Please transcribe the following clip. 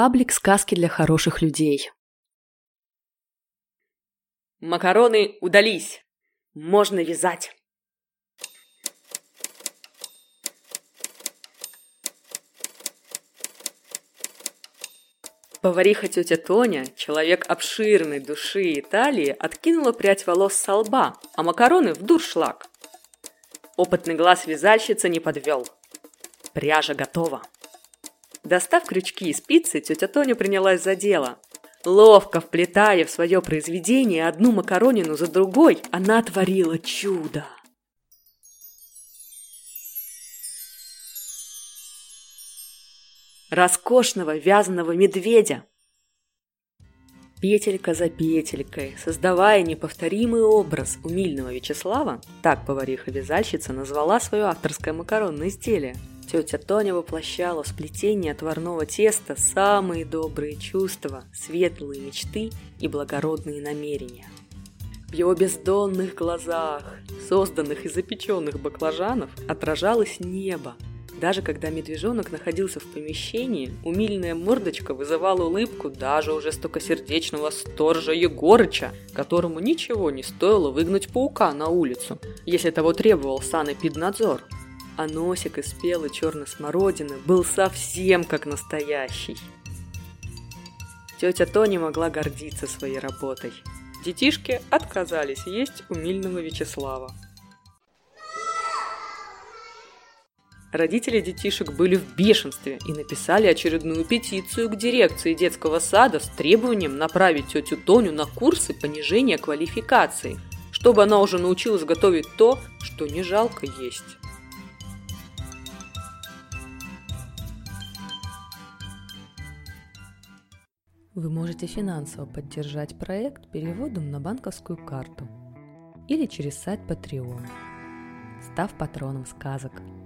Паблик сказки для хороших людей. Макароны удались. Можно вязать. Повариха тетя Тоня, человек обширной души и талии, откинула прядь волос со лба, а макароны в дуршлаг. Опытный глаз вязальщицы не подвел. Пряжа готова. Достав крючки и спицы, тетя Тоня принялась за дело. Ловко вплетая в свое произведение одну макаронину за другой, она творила чудо. роскошного вязаного медведя. Петелька за петелькой, создавая неповторимый образ умильного Вячеслава, так повариха-вязальщица назвала свое авторское макаронное изделие. Тетя Тоня воплощала в сплетении отварного теста самые добрые чувства, светлые мечты и благородные намерения. В его бездонных глазах, созданных из запеченных баклажанов, отражалось небо, даже когда медвежонок находился в помещении, умильная мордочка вызывала улыбку даже уже стокосердечного сторжа Егорыча, которому ничего не стоило выгнать паука на улицу, если того требовал санэпиднадзор. А носик из спелой черной смородины был совсем как настоящий. Тетя Тони могла гордиться своей работой. Детишки отказались есть умильного Вячеслава. Родители детишек были в бешенстве и написали очередную петицию к дирекции детского сада с требованием направить тетю Тоню на курсы понижения квалификации, чтобы она уже научилась готовить то, что не жалко есть. Вы можете финансово поддержать проект переводом на банковскую карту или через сайт Patreon, став патроном сказок –